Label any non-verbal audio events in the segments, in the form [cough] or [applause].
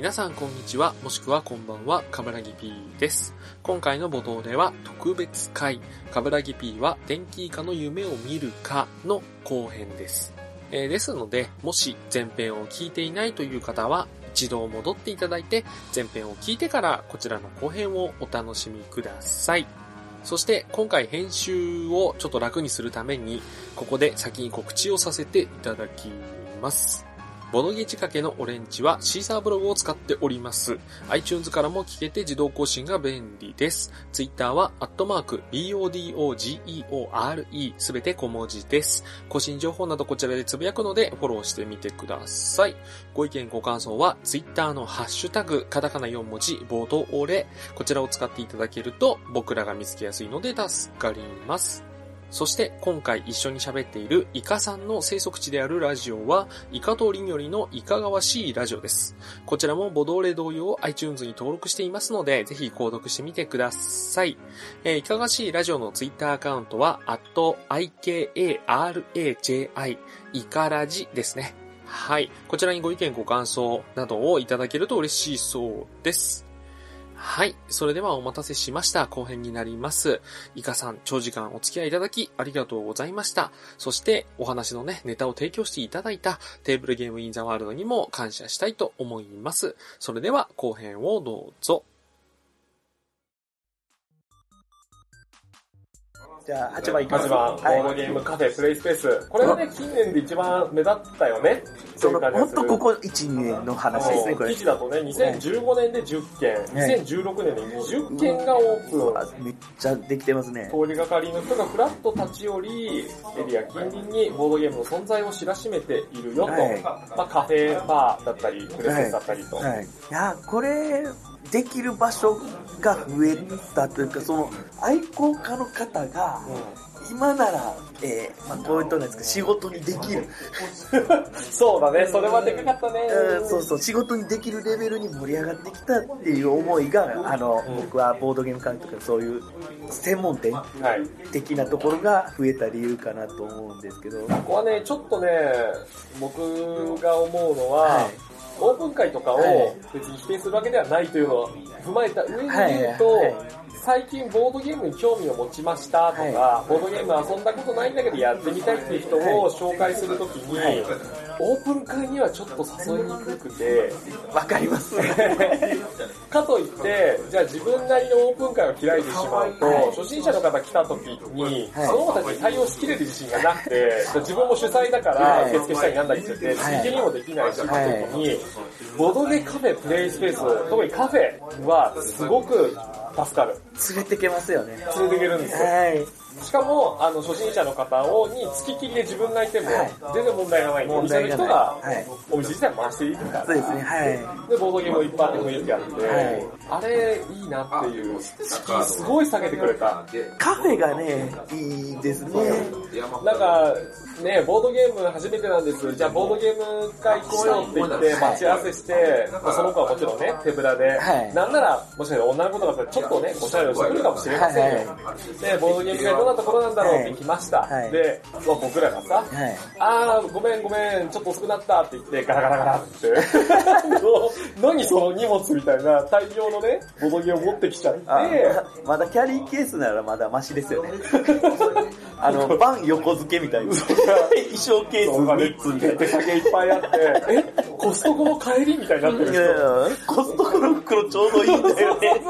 皆さんこんにちは、もしくはこんばんは、かぶらぎ P です。今回の冒頭では特別会、かぶらぎ P は電気以下の夢を見るかの後編です。えーですので、もし前編を聞いていないという方は、一度戻っていただいて、前編を聞いてからこちらの後編をお楽しみください。そして今回編集をちょっと楽にするために、ここで先に告知をさせていただきます。ボドゲ仕掛けのオレンジはシーサーブログを使っております。iTunes からも聞けて自動更新が便利です。Twitter は、アットマーク、BODOGEORE すべて小文字です。更新情報などこちらでつぶやくのでフォローしてみてください。ご意見ご感想は Twitter のハッシュタグ、カタカナ4文字、ボドオレ、こちらを使っていただけると僕らが見つけやすいので助かります。そして今回一緒に喋っているイカさんの生息地であるラジオは、イカとリンよりのいかがわしいラジオです。こちらもボドーレ同様 iTunes に登録していますので、ぜひ購読してみてください。えーいかがわしいラジオのツイッターアカウントは、アット IKARAJI、イカラジですね。はい。こちらにご意見ご感想などをいただけると嬉しいそうです。はい。それではお待たせしました。後編になります。イカさん、長時間お付き合いいただき、ありがとうございました。そして、お話のね、ネタを提供していただいた、テーブルゲームインザワールドにも感謝したいと思います。それでは、後編をどうぞ。じゃあ、8番いきます。8番、ボードはい。ゲームカフェプレイスペース。これがね、近年で一番目立ったよね。その、ほんとここ1、2年の話ですね、これ記。事だとね、2015年で10件、はい2016年で20件がオープン。あめっちゃできてますね。通りがかりの人がフラッと立ち寄り、エリア近隣にボードゲームの存在を知らしめているよと。はいまあカフェバーだったり、プレゼンだったりと。はい。いや、これ、できる場所が増えたというか、その、愛好家の方が、今なら、えー、まあ、こういうとなんですけど、仕事にできる。[laughs] そうだね、それはでかかったね。うんそうそう、仕事にできるレベルに盛り上がってきたっていう思いが、あの、うん僕はボードゲーム館とかそういう専門店はい。的なところが増えた理由かなと思うんですけど。ここはね、ちょっとね、僕が思うのは、はいオープン会とかを別に否定するわけではないというのを踏まえた上に言うと、最近ボードゲームに興味を持ちましたとか、はボードゲーム遊んだことないんだけどやってみたいっていう人を紹介するときに、はい。オープン会にはちょっと誘いにくくて、わかります。[laughs] かといって、じゃあ自分なりのオープン会を開いてしまうと、はい。初心者の方来た時に、はい。その子たちに対応しきれる自信がなくて、自分も主催だからはい。受付したりなんだりしてて、はい。続けにもできないし、はいって時に、ボドゲカフェプレイスペース、特にカフェはすごく助かる。連れてけますよね。連れていけるんですよ。はい。しかも、あの、初心者の方を、に付きっきりで自分がいてもはい、全然問題がない。お問店題がないの人がはい、お店自体回していくから。そうですね、はい。で、ボードゲームもいっぱいあって雰囲気あって、はいあれ、いいなっていう、すごい下げてくれた。カフェがね、いいですね。なんか、ね、ボードゲーム初めてなんです。じゃあ、ボードゲーム会行こうよって言って、待ち合わせして、まあその子はもちろんね、手ぶらで、はいなんなら、もしかしたら女の子とかちょっとね、おしゃれをしてくるかもしれませんよ。はいで、ボードゲーム会どんなところなんだろうって来ました。はいで、まあ僕らがさ、はい。あー、ごめんごめん、ちょっと遅くなったって言って、ガラガラガラって。何 [laughs] その荷物みたいな大量のね、ボドゲを持ってきちゃって、あまだキャリーケースならまだマシですよね。[laughs] あの、バン横付けみたいな。[laughs] [laughs] 衣装ケース3つみたいな。手提げいっぱいあって、え、コストコの帰りみたいになってるいやいやコストコの袋ちょうどいいんだよね。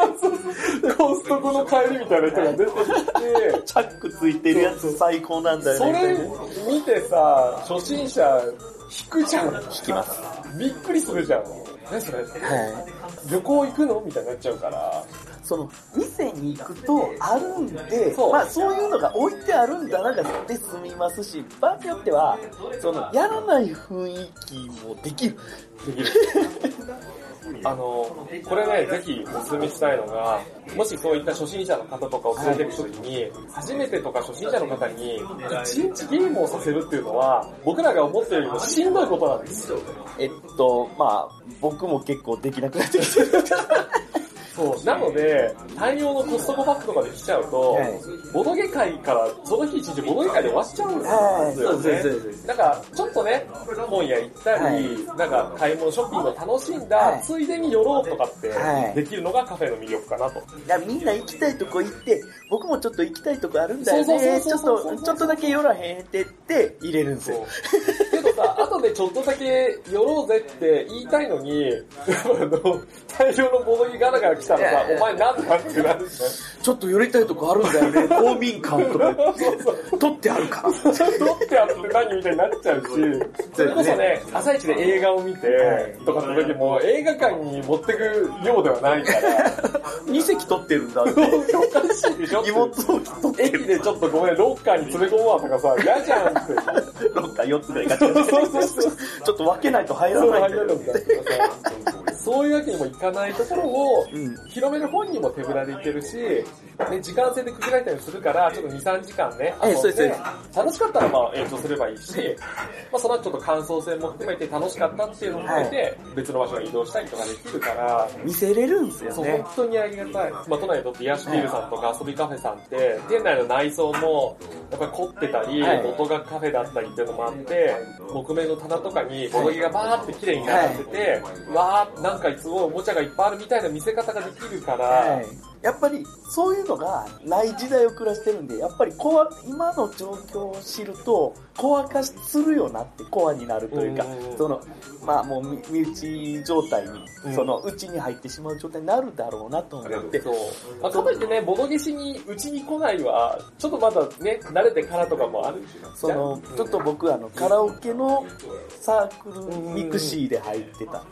人。コストコの帰りみたいな人が出てきて、チャックついてるやつ最高なんだよね。それ見てさ、初心者引くじゃん。引きます。びっくりするじゃん。何それはい。旅行行くのみたいになっちゃうから。その、店に行くとあるんで、そうまあそういうのが置いてあるんだながで済みますし、場合によっては、その、やらない雰囲気もできる。できる。あの、これね、ぜひお勧めしたいのが、もしそういった初心者の方とかを連れていくときに、初めてとか初心者の方に、一日ゲームをさせるっていうのは、僕らが思ってるよりもしんどいことなんです。えっと、まあ僕も結構できなくなってきてる。そう。なので、大量のコストコパックとかで来ちゃうと、はい。ボドゲ会から、その日一日ボドゲ会で終わっちゃうんですよ、はい。そうですそうです。だから、ちょっとね、本屋行ったり、はい。なんか買い物、ショッピングを楽しんだ、はい。ついでに寄ろうとかってはい、できるのがカフェの魅力かなと。いや、みんな行きたいとこ行って、僕もちょっと行きたいとこあるんだよね。ちょっそうそうそうと、ちょっとだけ寄らへんってって入れるんですよ。けどさ、後でちょっとだけ寄ろうぜって言いたいのに、[laughs] あの、大量のボドゲガラガラ来たらさ、お前なんだってなるじゃん。ちょっと寄りたいとこあるんだよね。[laughs] 公民館とか。取ってあるから。取ってあって何みたいになっちゃうし、それこそね、朝一で映画を見て、とかの時も映画館に持ってくようではないから、[laughs] 2席取ってるんだって。おかしいでしょ荷物置き取ってる。駅でちょっとごめん、ロッカーに詰め込むわとかさ、嫌じゃんって。ロッカー4つぐらいガチャガチャちょっと分けないと入らないんだよ。そういうわけにもいかないところをうん、広める本にも手ぶらで行けるし、ね、時間制で区切られたりするから、ちょっと2、3時間ね、遊んで楽しかったらまあ延長すればいいし、まあその後ちょっと感想戦も含めて楽しかったっていうのも含めて、別の場所に移動したりとかできるから、見せれるんですよそう、ね本。当にありがたい。まあ、都内にとって癒しビールさんとか遊びカフェさんって、店内の内装も、やっぱり凝ってたり、はい元がカフェだったりっていうのもあって、木目の棚とかにボドゲがバーって綺麗に並んでて、わー、なんかすごいおもちゃがいっぱいあるみたいな見せ方ができるから、はい。やっぱり、そういうのがない時代を暮らしてるんで、やっぱりコア、今の状況を知ると、コア化するよなって、コアになるというかうん、その、まあもう身身内状態にう、んその、内に入ってしまう状態になるだろうなと思って、そう。まあ、かといってね、ボドゲしにうちに来ないは、ちょっとまだね、慣れてからとかもあるその、ちょっと僕あの、カラオケのサークル mixi で入ってた。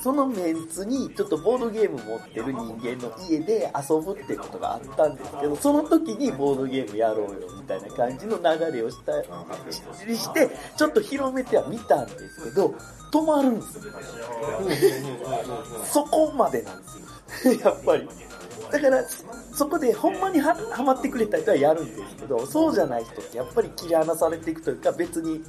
そのメンツにちょっとボードゲーム持ってる人間の家で遊ぶってことがあったんですけど、その時にボードゲームやろうよみたいな感じの流れをした、しして、ちょっと広めては見たんですけど、止まるんですよ。そこまでなんですよ。やっぱり。だから、そこでほんまにはハマってくれた人はやるんですけど、そうじゃない人ってやっぱり切り離されていくというか、別に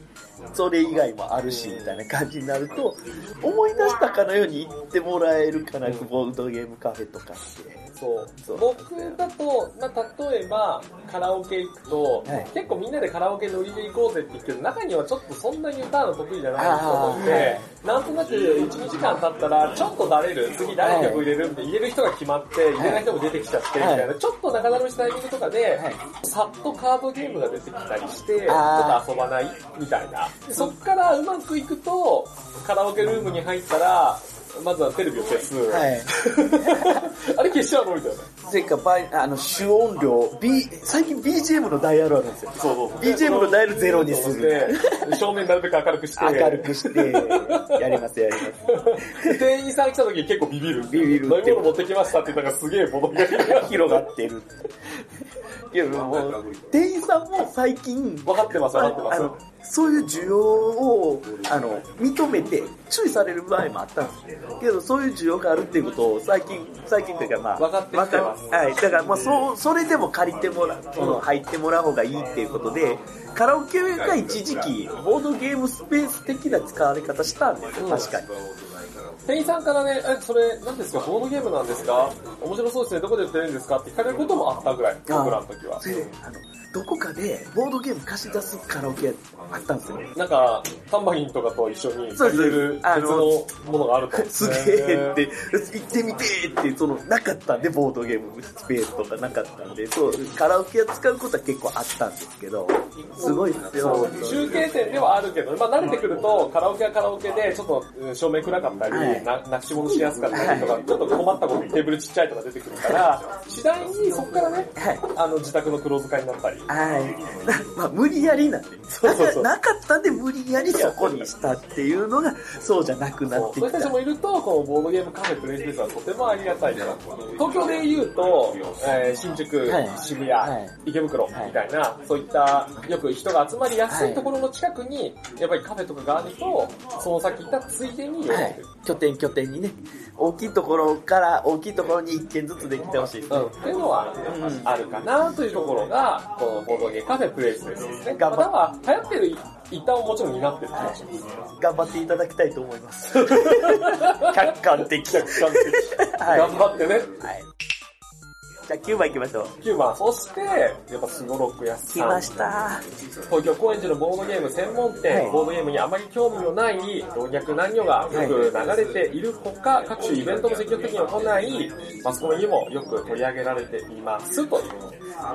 それ以外もあるし、みたいな感じになると、思い出したかのように言ってもらえるかな、ボードゲームカフェとかって。そう僕だと、まあ、例えば、カラオケ行くと、はい。結構みんなでカラオケノリで行こうぜって言ってる。中にはちょっとそんなに歌うの得意じゃない人もいて、はいなんとなく1、2時間経ったら、ちょっとだれる、次誰曲入れるんで、入れる人が決まって、入れない人も出てきちゃって、みたいな、はちょっと仲直りしたタイミングとかで、はい。さっとカードゲームが出てきたりして、ちょっと遊ばない？みたいな。でそっからうまくいくと、カラオケルームに入ったら、まずはテレビを消す。はい。[laughs] あれ消しちゃうのみたいな。それか、ばいあの、主音量、B、最近 BGM のダイヤルあるんですよ。そうそう。BGM のダイヤルゼロにする。で正面なるべく明るくして。明るくして、やります、やります。店員さん来た時結構ビビる。ビビる飲み物持ってきましたって言ったらすげえボドゲが広がってる。いや、もう、店員さんも最近、分かってます、分かってます。そういう需要を、あの、認めて注意される場合もあったんですけど、そういう需要があるっていうことを最近、最近というかまあ、分かってますはい。だからまあ、そう、それでも借りてもらう、その、入ってもらう方がいいっていうことで、カラオケが一時期、ボードゲームスペース的な使われ方したんですよ、確かに。店員さんからね、え、それ何ですか？ボードゲームなんですか？面白そうですね。どこで売ってるんですか？って聞かれることもあったぐらい。僕らの時はで、あの、どこかでボードゲーム貸し出すカラオケあったんですよ。なんか、タンバリンとかと一緒に借りれる別あののものがあると。[laughs] すげえって、行ってみてーって、その、なかったんで、ボードゲームスペースとかなかったんで、そう、カラオケを使うことは結構あったんですけど、すごいっすよ。中継点ではあるけど、まあ慣れてくると、カラオケはカラオケで、ちょっとうん照明暗かったり、はいななくし物しやすかったりとか、ちょっと困ったことにテーブルちっちゃいとか出てくるから、次第にそこからね、はいあの自宅の黒使いになったり。はい。な [laughs] まあ、無理やりなんで、そうそうそう [laughs] なかったんで無理やりそこにしたっていうのが、そうじゃなくなってきたそういう人たち。もいると、このボードゲームカフェプレイスペースはとてもありがたいな。東京で言うと、えー新宿、はい渋谷、はい池袋はいみたいな、そういったよく人が集まりやすいところの近くに、やっぱりカフェとかがあると、その先行ったついでに寄はい。拠点拠点にね、大きいところから大きいところに一軒ずつできてほしい。うん、っていうのはあるかなというところが、このボードゲーカフェプレイスですね。ま頑張流行ってる一旦もちろん担ってる気がします。頑張っていただきたいと思います。[laughs] 客観的。客観的。[laughs] はい頑張ってね。はい。じゃあ9番行きましょう。9番、そして、やっぱスゴロク屋さん。来ました。東京高円寺のボードゲーム専門店、はいボードゲームにあまり興味のない老若男女がよく流れているほか、各種イベントも積極的に行い、マスコミにもよく取り上げられていますとい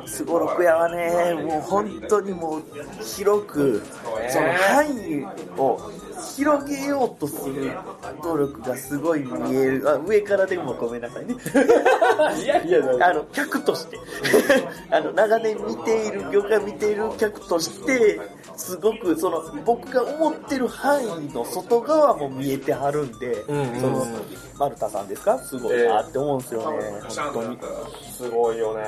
う。すごろく屋はね、もう本当にもう広く、その範囲を広げようとする努力がすごい見える。あ上からでもごめんなさいね。[laughs] いやいや、あの、客として。[laughs] あの、長年見ている、業界見ている客として、すごく、その、僕が思ってる範囲の外側も見えてはるんで、うんうんうんその、マルタさんですか？すごいなって思うんですよね、本当に。すごいよね。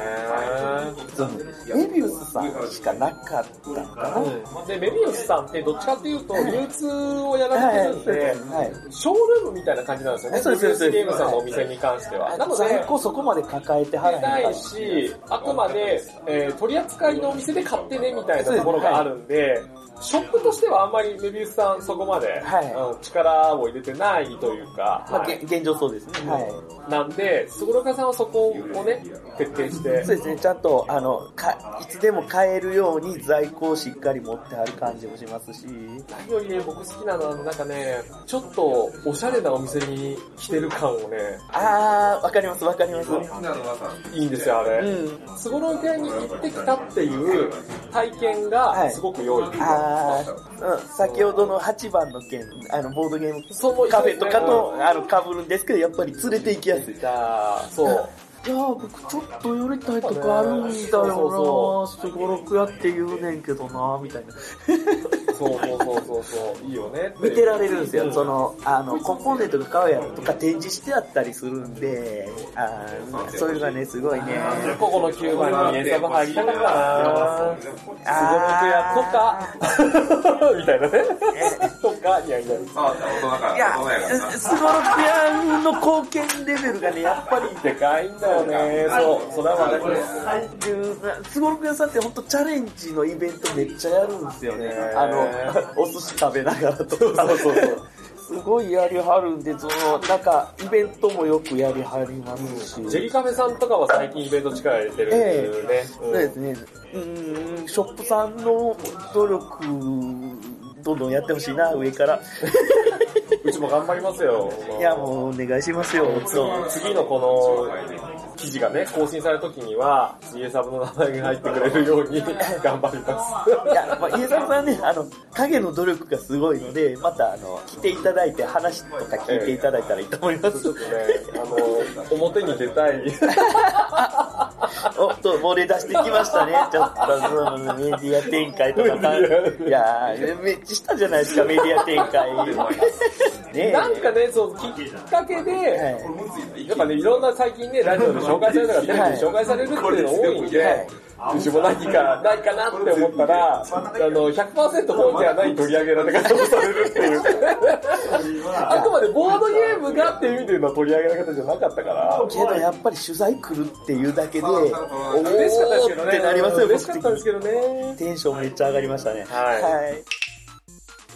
メビウスさんしかなかったのかな、うん、で、メビウスさんってどっちかっていうと、流通をやられてるんで、はい。ショールームみたいな感じなんですよね。そうですゲームさんのお店に関しては。なので、在庫そこまで抱えてはらないら。し、あくまで、えー取り扱いのお店で買ってねみたいなところがあるんで、ショップとしてはあんまりメビウスさんそこまで、はいうん力を入れてないというか、まあ、はいげ現状そうですね。はい。なんで、すごろかさんはそこをね、徹底してそう、ですね、ちゃんと、あの、か、いつでも買えるように在庫をしっかり持ってある感じもしますし、何よりね、僕好きなのは、なんかね、ちょっとおしゃれなお店に来てる感をね、あー、わかりますわかります。いいんですよ、あれ。うん。すごろく屋に行ってきたっていう体験がすごく良い。あー、うん、先ほどの8番の件、あの、ボードゲームカフェとかと、あの、被るんですけど、やっぱり連れて行きやすい。そう。いやー、僕ちょっと寄りたいとこあるんだよなすごろく屋って言うねんけどなみたいな。そうそうそうそうそう、いいよね。見てられるんですよ。うんその、あの、コンポーネントが買うやろとか展示してあったりするんで、あーそういうのがね、すごいね。ここの9番にエサバ入りたかったなすごろく屋とか、[laughs] みたいなね。とか、いやいや。いや、すごろく屋の貢献レベルがね、やっぱり、でかいんだよね。そう、それはわかります。すごろく屋さんって本当チャレンジのイベントめっちゃやるんですよね。あの、[laughs] お寿司食べながらとか。そうそうそう。すごいやりはるんで、その、なんか、イベントもよくやりはりますし。ジェリカフェさんとかは最近イベント力入れてるね。そうですね。うん、ショップさんの努力、どんどんやってほしいな、上から。[laughs] うちも頑張りますよ。いや、もうお願いしますよ、次、次のこの記事がね、更新された時には、CA サブの名前が入ってくれるように頑張ります。いや、まあ、家沢さんね、あの、影の努力がすごいので、また、あの、来ていただいて話とか聞いていただいたらいいと思います。ちょっとね、あの、表に出たい。[laughs] おっと、漏れ出してきましたね。ちょっと、その、メディア展開とかさ。いやー、めっちゃしたじゃないですか、メディア展開。ね [laughs] えなんかね、そう、きっかけで、やっぱね、いろんな最近ね、ラジオで紹介されたり、テレビで紹介されるっていうの多いんで、うちも何か、ないかなって思ったら、あの、100%本じゃない取り上げられ方をされるっていう。[laughs] あくまでボードゲームがっていう意味での取り上げられ方じゃなかったから。けどやっぱり取材来るっていうだけで、お嬉しかったですけどね。ってなりますよ、嬉しかったですけどね。テンションめっちゃ上がりましたね。はいはい。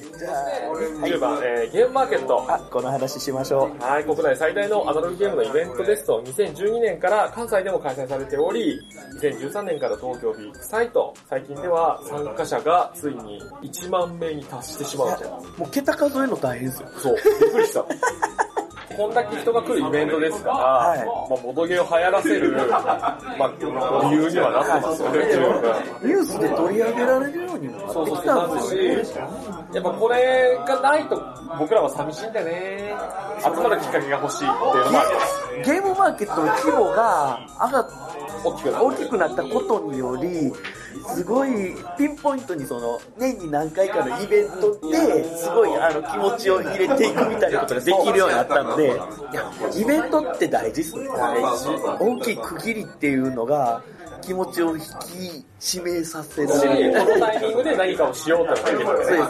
じゃ10番、えーゲームマーケット。あ、あ、この話しましょう。はい、国内最大のアナログゲームのイベントですと、2012年から関西でも開催されており、2013年から東京ビッグサイト、最近では参加者がついに1万名に達してしまうと。もう桁数えるの大変ですよ。そう、びっくりした。[laughs] こんだけ人が来るイベントですから、はいまあ、ボドゲを流行らせる、[laughs] まあ、理由にはなってますよね。ニュースで取り上げられるようにもなってきたんですよね。し、やっぱこれがないと僕らは寂しいんだよね。集まるきっかけが欲しいっていうのもあります。ゲームマーケットの規模が上が大きくなったことにより、すごいピンポイントにその年に何回かのイベントですごいあの気持ちを入れていくみたいなことができるようになったので、いや、イベントって大事っすね。大事大きい区切りっていうのが気持ちを引き締めさせらし、れる。このタイミングで何かをしようとそうですね。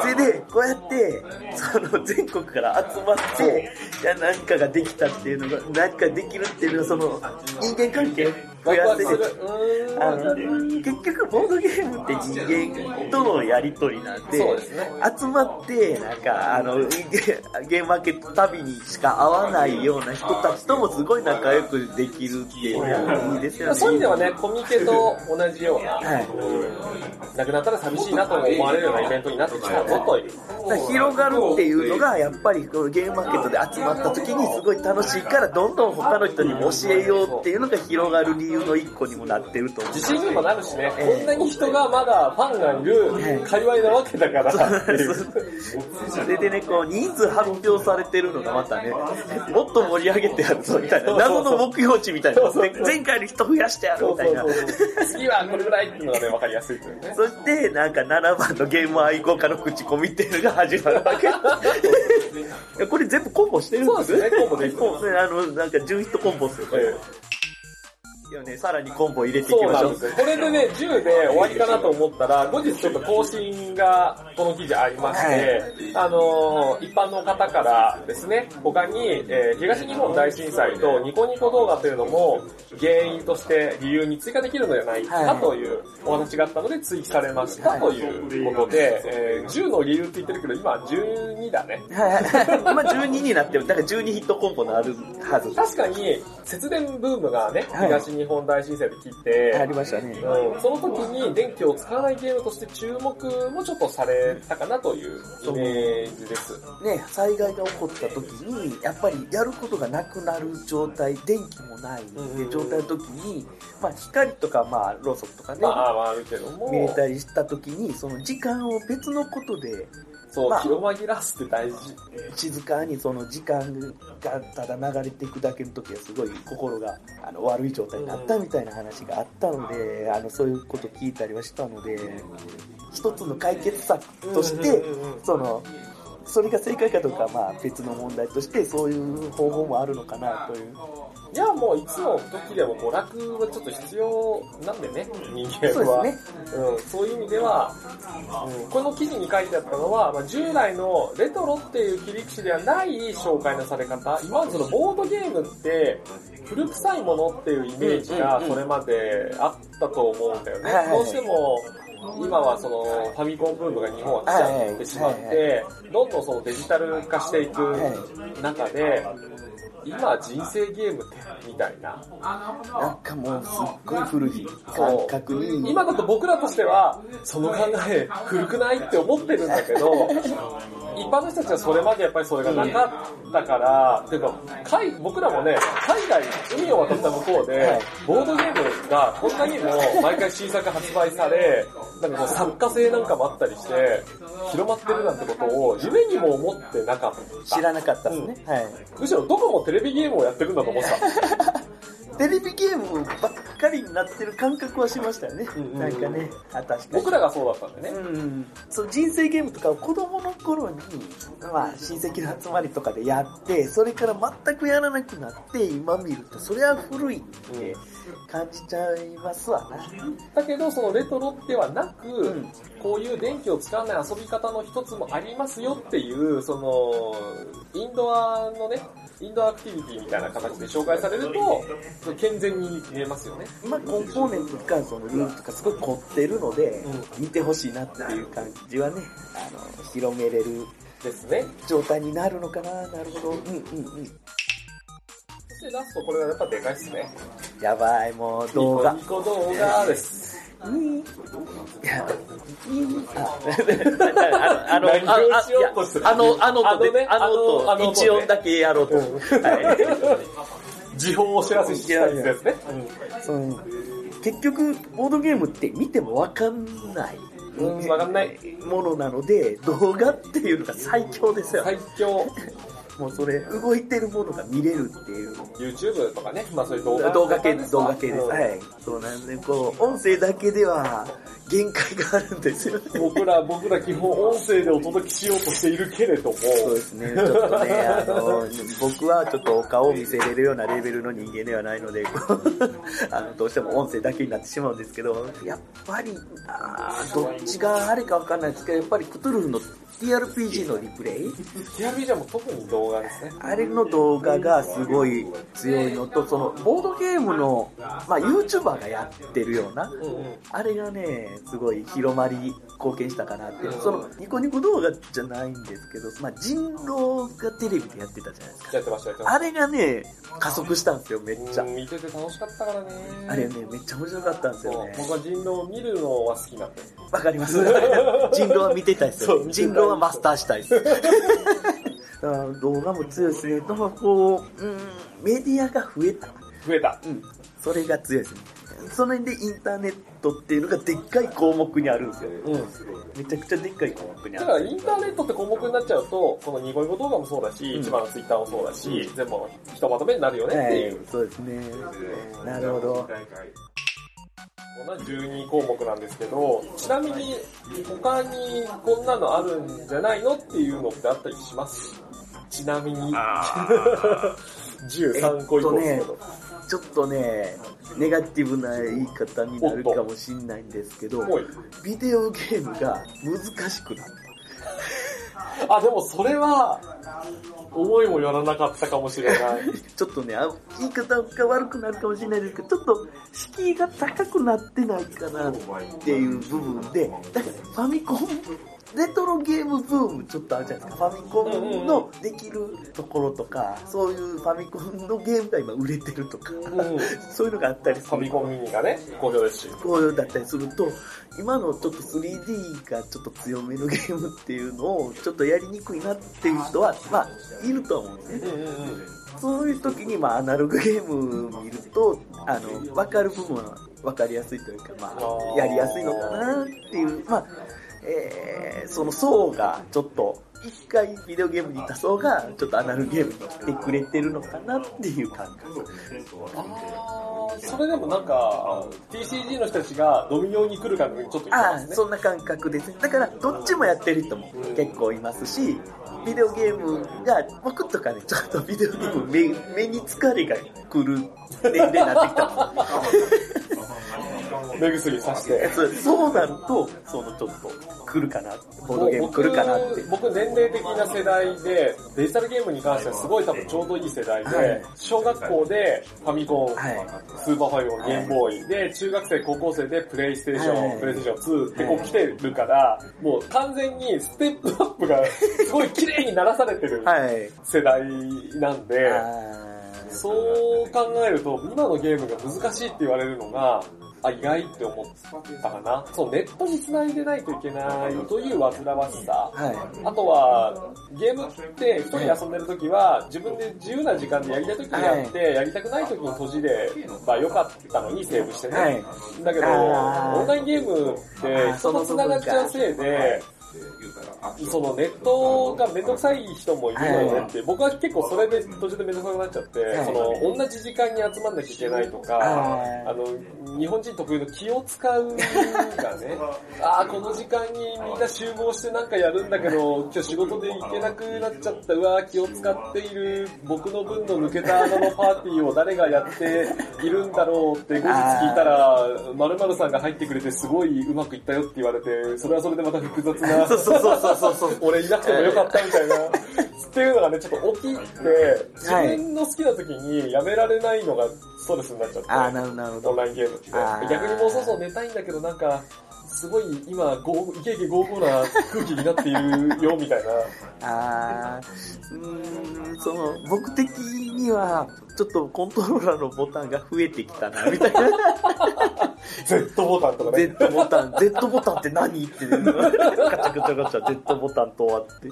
それで、こうやって、その全国から集まって、いや、何かができたっていうのが、何かできるっていうのは、その、人間関係増やせる。あの、結局ボードゲームって人間とのやりとりなんで。集まって、なんか、あの、ゲ [laughs] ゲームマーケット旅にしか会わないような人たちともすごい仲良くできるっていういいですよね。そういう意味ではね、コミケと同じような、はいうんなくなったら寂しいなと思われるようなイベントになってきたぞという。広がるっていうのが、やっぱりこのゲームマーケットで集まった時にすごい楽しいから、どんどん他の人にも教えようっていうのが広がる理由の一個にもなってると。自信にもなるしね、こんなに人がまだファンがいる界隈なわけだから。それでね、こう、人数発表されてるのがまたね、もっと盛り上げてやるぞみたいな、謎の目標値みたいな。前回より人増やしてやるみたいな。次はこれぐらいっていうのがね、わかりやすいというね。そして、なんか7番のゲーム愛好家の口コミっていうのが始まるわけ。これ全部コンボしてるんですそうですね。コンボであの、なんか10ヒットコンボっすよ。えいやね、さらにコンボ入れていきましょうそう。これでね、10で終わりかなと思ったら、後日ちょっと更新がこの記事ありまして、あのー一般の方からですね、他に、えー東日本大震災とニコニコ動画というのも原因として理由に追加できるのではないかはいというお話があったので追記されましたはいということで、えー10の理由って言ってるけど、今12だね。はいはい [laughs] 今12になってる。だから12ヒットコンボのあるはず。確かに節電ブームがね、はい東日本大震災で来て、ありましたね。うん、その時に電気を使わないゲームとして注目もちょっとされたかなというイメージです。ね、災害が起こった時に、やっぱりやることがなくなる状態、電気もないうんうん状態の時に、まあ光とかまあろうそくとかね、まあ、まああるけども、見れたりした時に、その時間を別のことで、そう、まあ気を紛らわすって大事。静かにその時間がただ流れていくだけの時はすごい心があの悪い状態になったみたいな話があったので、あのそういうこと聞いたりはしたので、一つの解決策として、うんうんうんうんその、それが正解かどうかはまあ別の問題としてそういう方法もあるのかなという。いや、もういつの時でも娯楽はちょっと必要なんでね、人間そうは。ですね。うん、そういう意味では、うん、この記事に書いてあったのは、まあ、従来のレトロっていう切り口ではない紹介のされ方、今までそのボードゲームって古臭いものっていうイメージがそれまであったと思うんだよね。どうしても今はそのファミコンブームが日本は来ちゃってしまって、どんどんそのデジタル化していくは中で、今人生ゲームってみたいな。なんかもうすっごい古い感覚に。今だと僕らとしては、その考え古くないって思ってるんだけど、一般の人たちはそれまでやっぱりそれがなかったから、てか海僕らもね、海外、海を渡った向こうで、はいボードゲームがこんなにも毎回新作発売され、なんかこう作家性なんかもあったりして、広まってるなんてことを夢にも思ってなかった。知らなかったですね。はい。むしろどこもテレビゲームをやってるんだと思ってた。テレビゲームばっかりになってる感覚はしましたよね。うんうんなんかね、あ確かに。僕らがそうだったんでね。うん、そう人生ゲームとかを子供の頃に、まあ、親戚の集まりとかでやって、それから全くやらなくなって、今見ると、それは古いって感じちゃいますわな。だけど、そのレトロではなく、んこういう電気を使わない遊び方の一つもありますよっていう、その、インドアのね、インドアアクティビティみたいな形で紹介されると、健全に見えますよね。まあ、コンポーネントとか、そのルールとかすごい凝ってるので、見てほしいなっていう感じはね、あの、広めれるですね。状態になるのかな、なるほど。うんうんうん。そしてラスト、これがやっぱでかいっすね。やばい、もう動画ニコ動画です。いや、あ、あの、あの、あの、あのねの、あの一音だけやろうと。はい。時報をお知らせしたいですね。その結局、ボードゲームって見てもわかんない。うん、わかんない。ものなので、動画っていうのが最強ですよ。最強。もうそれ、動いてるものが見れるっていう。YouTube とかね、まあそういう動画。動画系です、動画系です。うんはい。そうなんで、こう、音声だけでは限界があるんですよね。僕ら、僕ら基本音声でお届けしようとしているけれども、そうですね、ちょっとね、あの、僕はちょっとお顔を見せれるようなレベルの人間ではないので、[laughs] あの、どうしても音声だけになってしまうんですけど、やっぱり、あーどっちがあれかわかんないですけど、やっぱりクトゥルフの TRPG のリプレイ？TRPG はもう特に動画ですね。あれの動画がすごい強いのと、その、ボードゲームの、まあ、YouTuber がやってるような。あれがね、すごい広まり貢献したかなって。その、ニコニコ動画じゃないんですけど、まあ、人狼がテレビでやってたじゃないですか。やってました、やってましあれがね、加速したんですよ、めっちゃ見てて楽しかったからね。あれね、めっちゃ面白かったんですよね。僕は人狼を見るのは好きなんで。わかります。人狼は見てたいですよ。[laughs] 人狼はマスターしたいです。[laughs] 動画も強いですね。だからこう、うん、メディアが増えた。増えた。うん。それが強いですね。その辺でインターネットっていうのがでっかい項目にあるんですよ。うん。めちゃくちゃでっかい項目にある。だからインターネットって項目になっちゃうと、このニコニコ動画もそうだし、うん一番のツイッターもそうだし、全部ひとまとめになるよねっていう。そうですね。なるほど。同じ12項目なんですけど、ちなみに他にこんなのあるんじゃないのっていうのってあったりします？ちなみに。13 [laughs] 個以降ですけど。ちょっとね、ネガティブな言い方になるかもしれないんですけど、ビデオゲームが難しくなっあ、でもそれは、思いもよらなかったかもしれない。た。[laughs] ちょっとね、あ言い方が悪くなるかもしれないですけど、ちょっと敷居が高くなってないかなっていう部分で、だからファミコン、レトロゲームブームちょっとあるじゃないですか。ファミコンのできるところとか、そういうファミコンのゲームが今売れてるとか、うん [laughs] そういうのがあったりするファミコンミニがね、好評ですし。こういうだったりすると、今のちょっと 3D がちょっと強めのゲームっていうのをちょっとやりにくいなっていう人は、まあ、いると思うんですね。うんうんうん。そういう時に、まあ、アナログゲームを見ると、あの、わかる部分はわかりやすいというか、まあ、やりやすいのかなっていう、まあ、えー、その層がちょっと、一回ビデオゲームにいた層が、ちょっとアナログゲームに来てくれてるのかなっていう感覚。あーそれでもなんか、TCG の人たちがドミニオンに来る感覚にちょっと似てああ、ますね。そんな感覚ですね。だから、どっちもやってる人も結構いますし、ビデオゲームが、僕とかね、ちょっとビデオゲーム目目に疲れが来る年齢になってきた目薬さして。[laughs] そうなると、そのちょっと来るかな、ボードゲーム来るかなって。僕、僕年齢的な世代で、デジタルゲームに関してはすごい多分ちょうどいい世代で、はい小学校でファミコン、はい。スーパーファミコンのゲームボーイで、中学生、高校生でプレイステーション、はいプレイステーション2ってこう来てるから、もう完全にステップアップがすごい綺麗にならされてるはい。世代なんで、そう考えると、今のゲームが難しいって言われるのが、あ、意外って思ったかな。そう、ネットに繋いでないといけないという煩わしさ。はい。あとは、ゲームって一人で遊んでる時は、自分で自由な時間でやりたい時にやって、やりたくない時に閉じればよかったのにセーブしてね。はい。だけど、オンラインゲームって人と繋がっちゃうせいで、そのネットがめんどくさい人もいるのよねって、僕は結構それで途中でめんどくさくなっちゃって、はい。その同じ時間に集まんなきゃいけないとか、はい。あの、日本人特有の気を使うがね、[laughs] ああ、この時間にみんな集合してなんかやるんだけど、今日仕事で行けなくなっちゃった、うわー気を使っている、僕の分の抜けた穴のパーティーを誰がやっているんだろうって後日聞いたら、〇〇さんが入ってくれてすごいうまくいったよって言われて、それはそれでまた複雑な、そうそうそうそうそうそう。俺いなくてもよかったみたいな、っていうのがね、ちょっと起きて、自分の好きな時にやめられないのがストレスになっちゃって。あーなるほど、なるほオンど。ラインゲームって。逆にもうそろそろ寝たいんだけどなんか、すごい今、ゴーイケイケゴーゴーな空気になっているよ、みたいな。[laughs] あーうーん、その、僕的には、ちょっとコントローラーのボタンが増えてきたな、みたいな。[laughs] Z ボタンとかね。Z ボタン、Z ボタンって何って、ガチャガチャガチャ Z ボタンとはって。い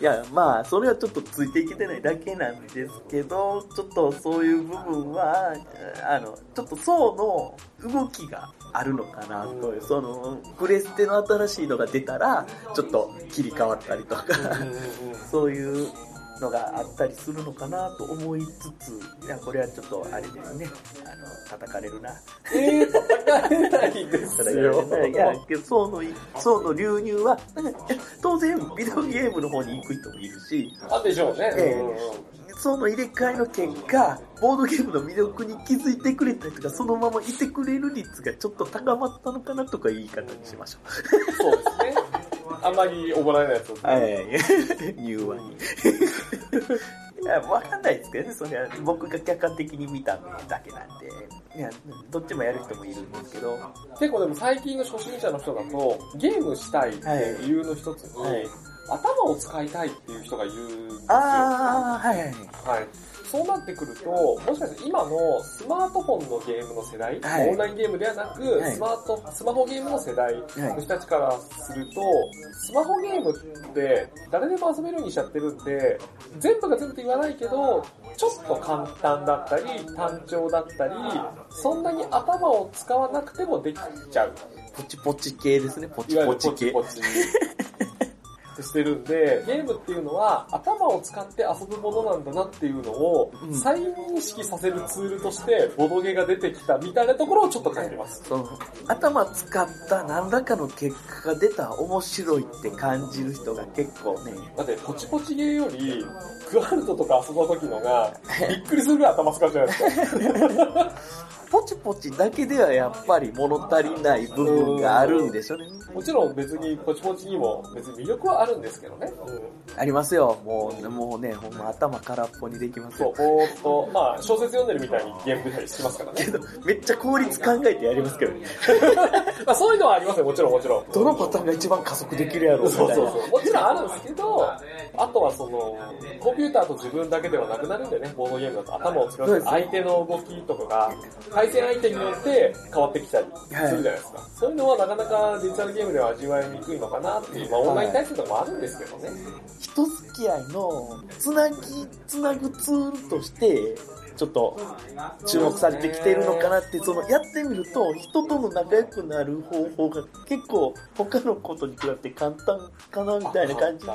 や、まあ、それはちょっとついていけてないだけなんですけど、ちょっとそういう部分は、あの、ちょっと層の動きがあるのかなという、その、プレステの新しいのが出たら、ちょっと切り替わったりとか、そういうのがあったりするのかなと思いつつ、いや、これはちょっとあれですね、あの、叩かれるな。えー、戦えないです叩かれよ。いや、層の、層の流入は、当然、ビデオゲームの方に行く人もいるし、あでしょうね。ええうんうんその入れ替えの結果、ボードゲームの魅力に気づいてくれたりとか、そのままいてくれる率がちょっと高まったのかなとかいう言い方にしましょう。そうですね。あんまりおごられないやつを。はい。柔和に。いや、わかんないですけどね、それは僕が客観的に見ただけなんで。いや、どっちもやる人もいるんですけど。結構でも最近の初心者の人だと、ゲームしたいっていう理由の一つに、はい頭を使いたいっていう人がいるんですよ。あー、はいはい。はい。そうなってくると、もしかして今のスマートフォンのゲームの世代、はいオンラインゲームではなく、はいスマート、スマホゲームの世代の人たちからすると、スマホゲームって誰でも遊べるようにしちゃってるんで、全部が全部って言わないけど、ちょっと簡単だったり、単調だったり、そんなに頭を使わなくてもできちゃう。ポチポチ系ですね、ポチポチ系。ポチポチ。[laughs] ってしてるんで、ゲームっていうのは頭を使って遊ぶものなんだなっていうのをうん再認識させるツールとしてボドゲが出てきたみたいなところをちょっと感じます。頭使った何らかの結果が出た面白いって感じる人が結構ね、だってポチポチゲーよりクワルトとか遊ぶ時のがびっくりするぐらい頭使うじゃないですか。[laughs] ポチポチだけではやっぱり物足りない部分があるんでしょうね。もちろん別にポチポチにも別に魅力はあるんですけどね。ありますよ。もう、もうね、ほんま頭空っぽにできますよそう、。ぼーっと、まあ小説読んでるみたいにゲーム出たりしますからねけ。ど、めっちゃ効率考えてやりますけどね。[laughs] まあそういうのはありますよ、もちろんもちろん。どのパターンが一番加速できるやろうみたいうな。そそうそう。もちろんあるんですけど、あとはその、コンピューターと自分だけではなくなるんでね、ボードゲームだと頭を使うです相手の動きとかが、対戦相手によって変わってきたりするじゃないですか。そういうのはなかなかデジタルゲームでは味わいにくいのかなっていう、まあオンライン対戦とかもあるんですけどね。人付き合いのつなぎ、つなぐツールとして、ちょっと注目されてきているのかなって、そのやってみると人との仲良くなる方法が結構他のことに比べて簡単かなみたいな感じ。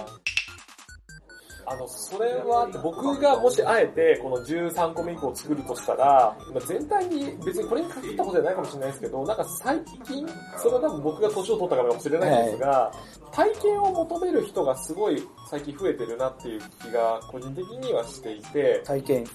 あの、それは、僕がもしあえて、この13個目以降作るとしたら、まあ全体に、別にこれに限ったことじゃないかもしれないですけど、なんか最近、それは多分僕が年を取ったからかもしれないんですが、体験を求める人がすごい最近増えてるなっていう気が個人的にはしていて、体験。う、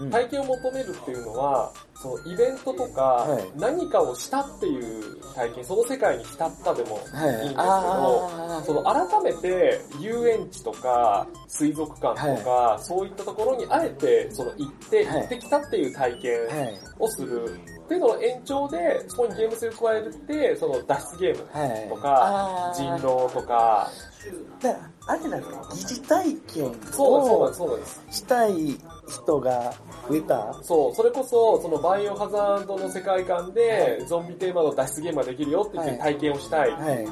うんん。体験を求めるっていうのは、そのイベントとかはい、何かをしたっていう体験、その世界に浸ったでもはいいいんですけど、あその改めて遊園地とか水族館とか、そういったところにあえてその行って、はい行ってきたっていう体験あ。はい。をするっていうのの延長で、そこにゲーム性を加えるって、その脱出ゲームはい。とか、人狼とか、だから、あれなんですか、疑似体験を。したい人が増えた？そう、それこそ、そのバイオハザードの世界観で、ゾンビテーマの脱出ゲームができるよって言って体験をしたいはい。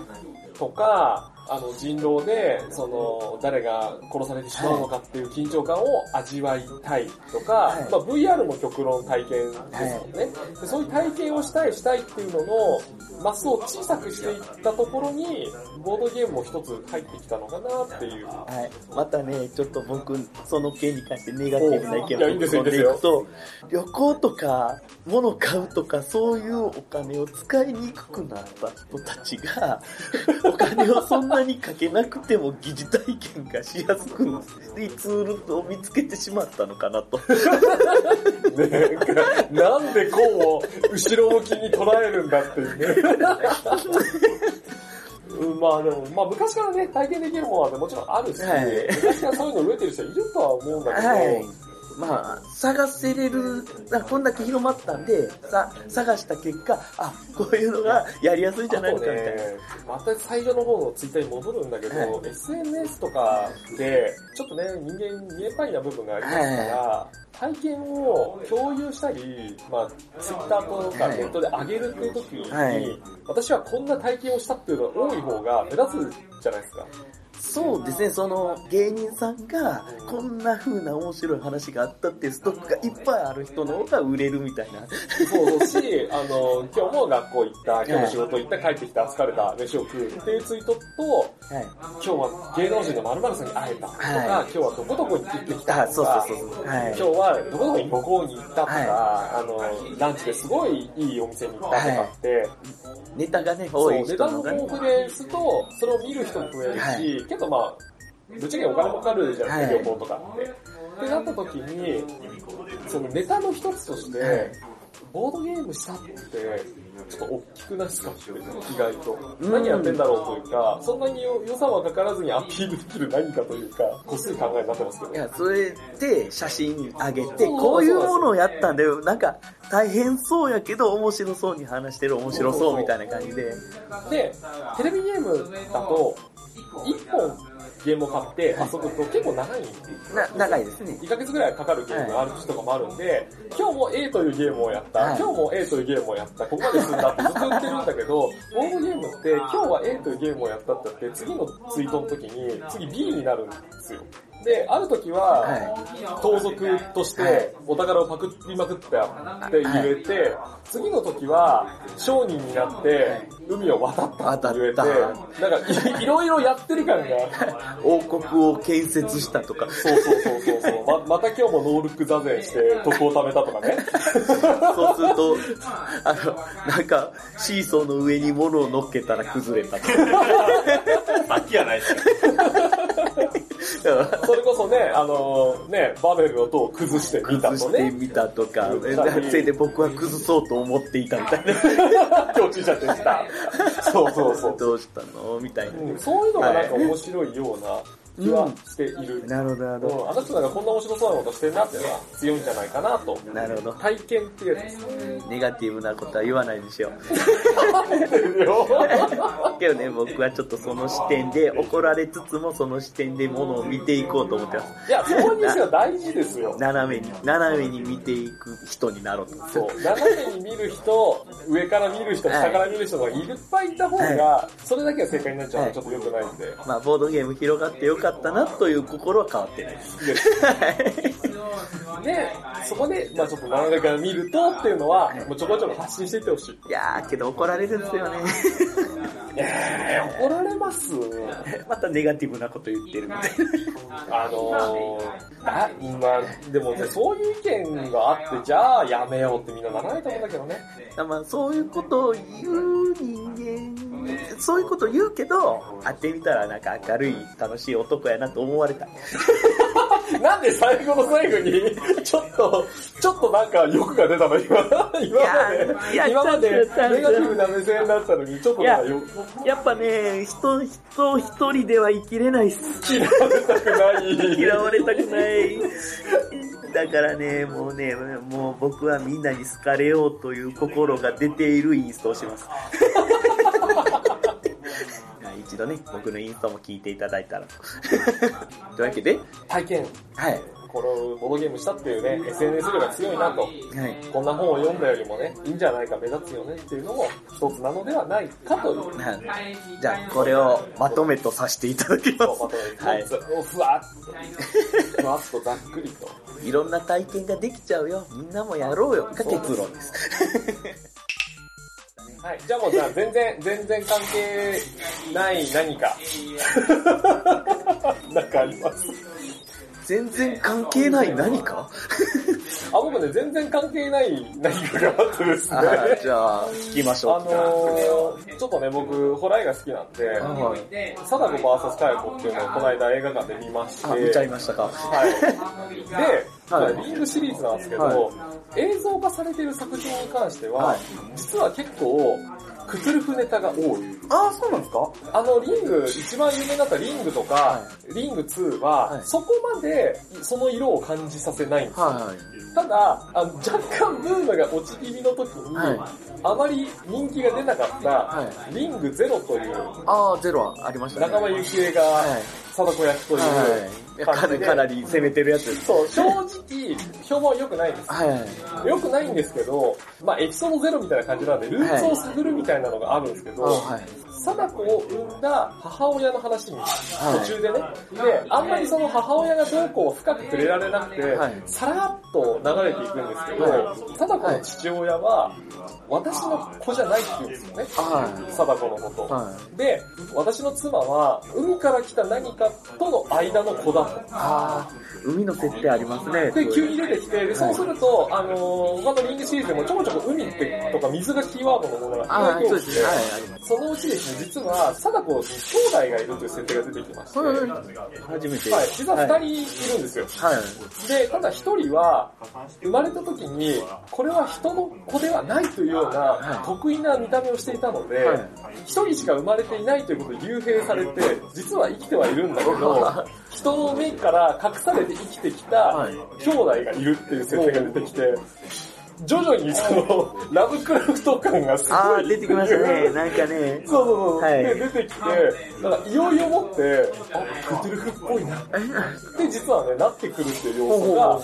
とか、あの人狼で、その、誰が殺されてしまうのかっていう緊張感を味わいたいとか、はいまあ VR も極論体験ですもんね、で。そういう体験をしたいしたいっていうのの、マスを小さくしていったところに、ボードゲームも一つ入ってきたのかなっていう。はい。またね、ちょっと僕、その件に関してネガティブな意見いやいいんですよを込んでいくと、旅行とか、物買うとか、そういうお金を使いにくくなった人たちが、[laughs] お金をそんなにかけなくても疑似体験がしやすくいいツールを見つけてしまったのかなと。なんでこう、後ろ向きに捉えるんだっていうね。[laughs] うん、まあでも、まあ昔からね、体験できるものはもちろんあるし、はい昔からそういうの植えてる人いるとは思うんだけど、はい。まあ、探せれる、こんだけ広まったんで、さ、探した結果、あ、こういうのがやりやすいんじゃないのかみたいな。ね、また最初の方のツイッターに戻るんだけど、は SNS とかで、ちょっとね、人間見えぱいな部分がありますから、体験を共有したり、まあ、ツイッターとかはいネットで上げるっていう時に、はい私はこんな体験をしたっていうのが多い方が目立つじゃないですか。そうですね、その芸人さんがこんな風な面白い話があったっていうストックがいっぱいある人の方が売れるみたいな。そうだし、あの、今日も学校行った、今日も仕事行った、帰ってきた、疲れた、飯を食うっていうツイートと、はい。今日は芸能人の〇〇さんに会えたとか、はい今日はどこどこに行ってきたあ、そうとか、そうそう。はい今。日はどこどこに旅行に行ったとか、はあの、ランチですごいいいお店に行ったとかって、ネタがね、多い値段の人の。豊富ですと、それを見る人も増えるし、はいけどまあ、ぶっちゃけお金もかかるじゃないですか、はい旅行とかって。ってなった時に、そのネタの一つとして、はいボードゲームしたって、ちょっと大きくないですかって、意外と。何やってんだろうというか、そんなに予予算はかからずにアピールできる何かというか、こっそり考えになってますけどい。や、それで写真上げて、こういうものをやったんだよ。なんか、大変そうやけど、面白そうに話してる面白そうみたいな感じで。で、テレビゲームだと、1本ゲームを買って遊ぶと結構長いんですな、長いですね。2ヶ月ぐらいかかるゲームがある時とかもあるんで、今日も A というゲームをやった、はい。今日も A というゲームをやった、ここまで進んだってずっと言ってるんだけど、ボードゲームって今日は A というゲームをやったって言って、次のツイートの時に次 B になるんですよ。で、ある時は、は盗賊としてお宝をパクりまくってって言えて、次の時は商人になって海を渡ったって言えて、渡なんかい [laughs] いろいろやってる感が、い。王国を建設したとか。そうそうそうそうそう。ま、また今日もノールック座禅して徳を貯めたとかね。そうすると、あの、なんか、シーソーの上に物を乗っけたら崩れたとか。さっきやないですか。それこそね、あのね、バベルの塔を崩してみた崩してとね。みたとか、言ったりそれで僕は崩そうと思っていたみたいな。今日ちっちゃってした。そうそうそう。どうしたの？みたいな。うんそういうのがなんか面白いような気はしている。なるほど、なるほうん、あの人なんかこんな面白そうなことしてるなっていうのは強いんじゃないかなと。ど。[laughs] なるほど。体験っていうやつです。ネガティブなことは言わないでしょう。よ [laughs] けどね、僕はちょっとその視点で怒られつつもその視点で物を見ていこうと思ってます。いや、そういう人は大事ですよ。斜めに、斜めに見ていく人になろうと。そう。斜めに見る人、上から見る人、はい下から見る人がいっぱいいた方が、それだけが正解になっちゃうのはちょっと良くないんで。まあ、ボードゲーム広がってよかったなという心は変わってないです。[laughs] で、そこで、まあちょっと斜めから見るとっていうのは、もうちょこちょこ発信していってほしい。いやー、けど怒られるんですよね。えー、怒られます？[laughs] またネガティブなこと言ってるみたいあのー、あ、まあ、でもね、そういう意見があって、じゃあやめようってみんなならないと思うんだけどね。な。まあ、そういうことを言う人間、そういうこと言うけど、会ってみたらなんか明るい、楽しい男やなと思われたい。[laughs] なんで最後の最後に、ちょっと、ちょっとなんか欲が出たの今、[laughs] 今まで、今までネガティブな目線だったのに、ちょっとなんかよやっぱね、人、人一人では生きれないっす。嫌われたくない。嫌われたくない。だからね、もうね、もう僕はみんなに好かれようという心が出ているインストをします。はい一度ね、僕のインストも聞いていただいたらと。[laughs] というわけで、体験、はい。このボードゲームしたっていうね、SNS 力が強いなと。はい。こんな本を読んだよりもね、いいんじゃないか、目立つよねっていうのも一つなのではないかという。なんじゃあ、これをまとめとさせていただきます。まとめて、はい。ふわっと、ふわっとざっくりと。[laughs] いろんな体験ができちゃうよ。みんなもやろうよ。が結論です。[laughs] はい。じゃあもうじゃあ全然、全然関係ない何か。[laughs] なんかあります。全然関係ない何か？[laughs] あ、僕ね、全然関係ない何かがあってですね。じゃあ、聞きましょう。あのー、ちょっとね、僕、ホラー映画好きなんで、はい貞子 VS カヤコっていうのをこの間映画館で見まして、あ、見ちゃいましたか。はい。で、はいリングシリーズなんですけど、は映像化されている作品に関しては、はい実は結構、クトゥルフネタが多い。ああ、そうなんですか？あの、リング、一番有名だったリングとか、はリング2は、はいそこまでその色を感じさせないんですよ。はい。ただあの、若干ブームが落ち気味の時に、はいあまり人気が出なかった、はリングゼロという、ああ、ゼロはありましたね。仲間由紀恵がはい、貞子役とはい。いいう感じで、なかなり攻めてるやつ。そう、正直、評判は良くないんです。はい。良くないんですけど、まあエピソードゼロみたいな感じなんで、ルーツを探るみたいなのがあるんですけど、あはい。貞子を産んだ母親の話に、い途中でね、で、あんまりその母親がどうこう深く触れられなくて、はいさらっと流れていくんですけど、は貞子の父親は、私の子じゃないって言うんですよね。はい。貞子のこと。はで、私の妻は、海から来た何かとの間の子だと。ああ、海の設定ありますね。で、急に出てきて、でそうすると、あのー、他のリングシリーズでもちょこちょこ海ってとか水がキーワードのものがああ、そう増えて。そのうちですね、実は、貞子に兄弟がいるという設定が出てきまして、はい、初めて。実は二人いるんですよ。はい。で、ただ一人は、生まれた時に、これは人の子ではないというような、得意な見た目をしていたので、一人しか生まれていないということで幽閉されて、実は生きてはいるんだけど、人の目から隠されて生きてきた兄弟がいるっていう設定が出てきて、徐々にその、ラブクラフト感がすごい。あー、出てきましたね。[laughs] なんかね。そうそうそう。はいで、出てきて、なんかいよいよもって、あ、クトゥルフっぽいな。で、実はね、なってくるっていう要素が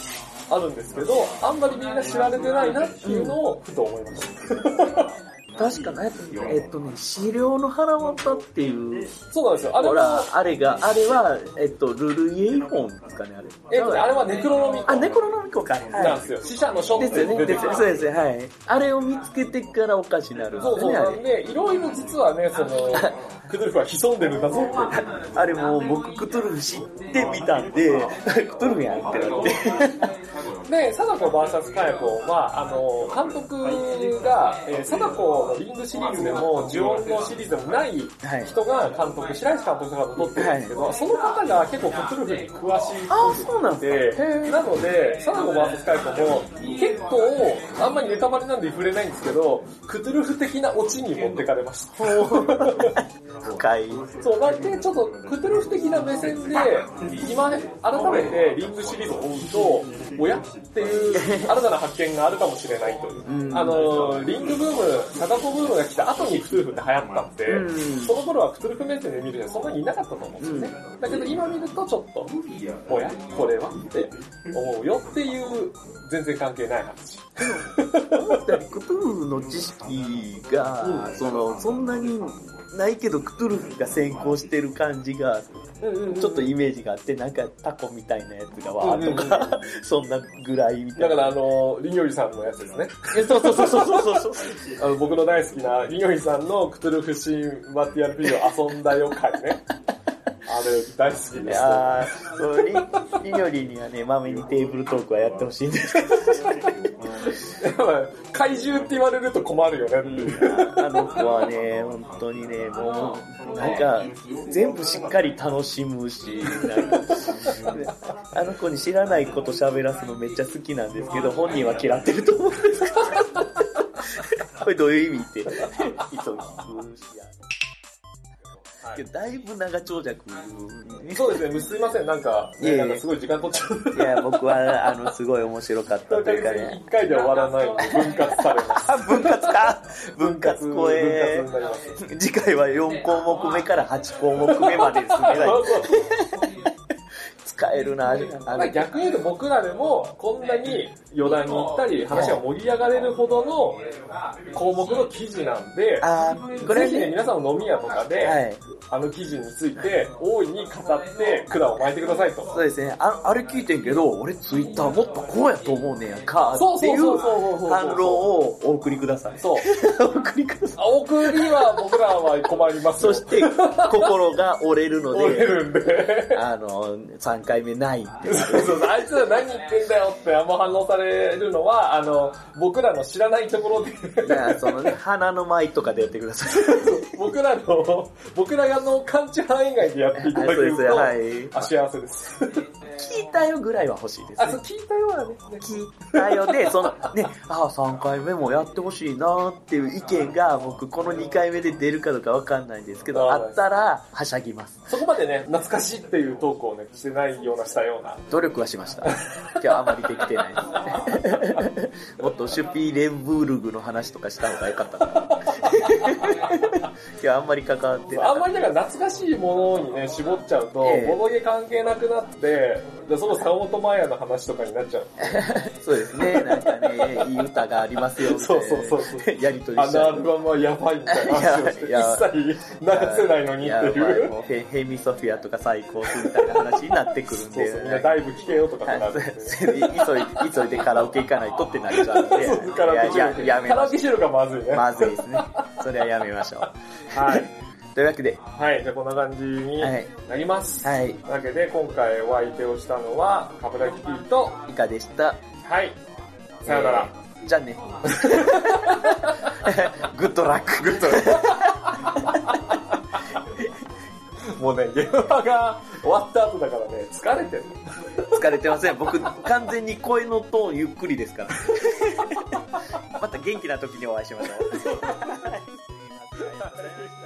あるんですけど、あんまりみんな知られてないなっていうのをふと思いました。確かね、えっとね、資料の腹渡っていう、そうなんですよ。あれは、、あれが、あれは、えっと、ルルイエイフォンですかね、あれ。えっとね、あれはネクロノミコあ、ネコロノミコか。はなんですよ。死者の書っですよね、出てきたですよそうですよ、はい。あれを見つけてからおかしになるんそうそう。なんで、いろいろ実はね、その、クドゥルフは潜んでるんだぞって。あれもう僕クトゥルフ知ってみたんで、クトゥルフやんってなって。で、貞子 VS カヤコは、あの、監督が、えー、貞子のリングシリーズでも、ジュオンのシリーズでもない人が監督、白石監督が撮ってるんですけど、その方が結構クトゥルフに詳しいあそうなんでなので、貞子 VS カヤコも、結構、あんまりネタバレなんで触れないんですけど、クトゥルフ的なオチに持ってかれました。深い。そう、だけちょっと、クトゥルフ的な目線で、今、改めてリングシリーズを追うと、おやっていう新たな発見があるかもしれないという。あの、リングブーム、サガコブームが来た後にクトゥルフって流行ったんで、うん。その頃はクトゥルフ目線で見る人はそんなにいなかったと思うんですよね。だけど今見るとちょっと、おやこれはって思うよっていう、全然関係ない話。[laughs] 思ったよりクトゥルフの知識が、その、そんなにないけどクトゥルフが先行してる感じが、ちょっとイメージがあって、なんかタコみたいなやつがわーとか、[laughs] そんなぐらいみたいな。だからあの、リンヨリさんのやつですね。えそうそうそうそうそうそう。[laughs] あの、僕の大好きなリンヨリさんのクトゥルフ神話 TRPG を遊んだよ回ね。[laughs] あれ大好きいです。やーそう、リリニョリにはね、まめにテーブルトークはやってほしいんですけど、やっぱ怪獣って言われると困るよねう。あの子はね、本当にね、もう、なんか、全部しっかり楽しむし、あの子に知らないこと喋らすのめっちゃ好きなんですけど、本人は嫌ってると思うんですけど、これどういう意味って、急ぐしや。けどだいぶ長長尺そうですね、すいません、なんか、いえいえなんかすごい時間取っちゃう。いや、僕は、あの、すごい面白かったというかね。一回で終わらないので分割されます。あ、[laughs] 分割か？分割超え。次回は4項目目から8項目目まで進めない。使えるな、あ逆に言うと僕らでもこんなに余談に行ったり話が盛り上がれるほどの項目の記事なんで、あーこれぜひね、ね、皆さんの飲み屋とかで、はい。あの記事について大いに語って管を巻いてくださいと。そうですね。ああれ聞いてんけど、俺ツイッターもっとこうやと思うねやんか、っていう反論をお送りください。そう。[laughs] お送りください。あ送りは僕らは困りますよ。そして、心が折れるの [laughs] 折れで、るんで。あの、3回目ないって。[laughs] そうそうあいつら何言ってんだよってあんま反応されるのは、あの、僕らの知らないところで、いや、そのね、鼻の舞とかでやってください。[laughs] 僕らの、僕らの感知範囲外でやっていただけると、はいあ、幸せです。聞いたよぐらいは欲しいですあ、ねそう、。聞いたようなね。聞いたよで、その、ね、ああ、3回目もやってほしいなっていう意見が、僕、この2回目で出るかどうかわかんないんですけど、あったら、はしゃぎます。そこまでね、懐かしいっていうトークをね、してないような、したような。努力はしました。今日はあまりできてないです。[laughs] もっとシュピーレンブールグの話とかした方がよかったな。今日はあんまり関わってない。あんまりだから懐かしいものにね、絞っちゃうと、ええボドゲ関係なくなって、でその坂本真綾の話とかになっちゃう。[laughs] そうですね、なんかね、いい歌がありますよ、そうなそうそうそう。やりとりあしちゃうのアルバムはやばいみたいな話をして、一切流せないのにってやいうもうヘヘミソフィアとか最高みたいな話になってくるんで。そうそう、みんなだいぶ聞けよとかなってて。[laughs] 急い急いでカラオケ行かないとってなっちゃうんで、[laughs] そうカラオケいやややめカラましオケ収録がまずいね。まずいですね。それはやめましょう。[laughs] はい。というわけで、はい、じゃあこんな感じにはいなります。はい、というわけで、今回お相手をしたのは、カブラギ P と、いかでした。はい、さよなら。じゃあね。 Good luck。グッドラックもうね、現場が終わった後だからね、疲れてるの。疲れてません。僕、完全に声のトーンゆっくりですから。[laughs] また元気な時にお会いしましょう。[laughs]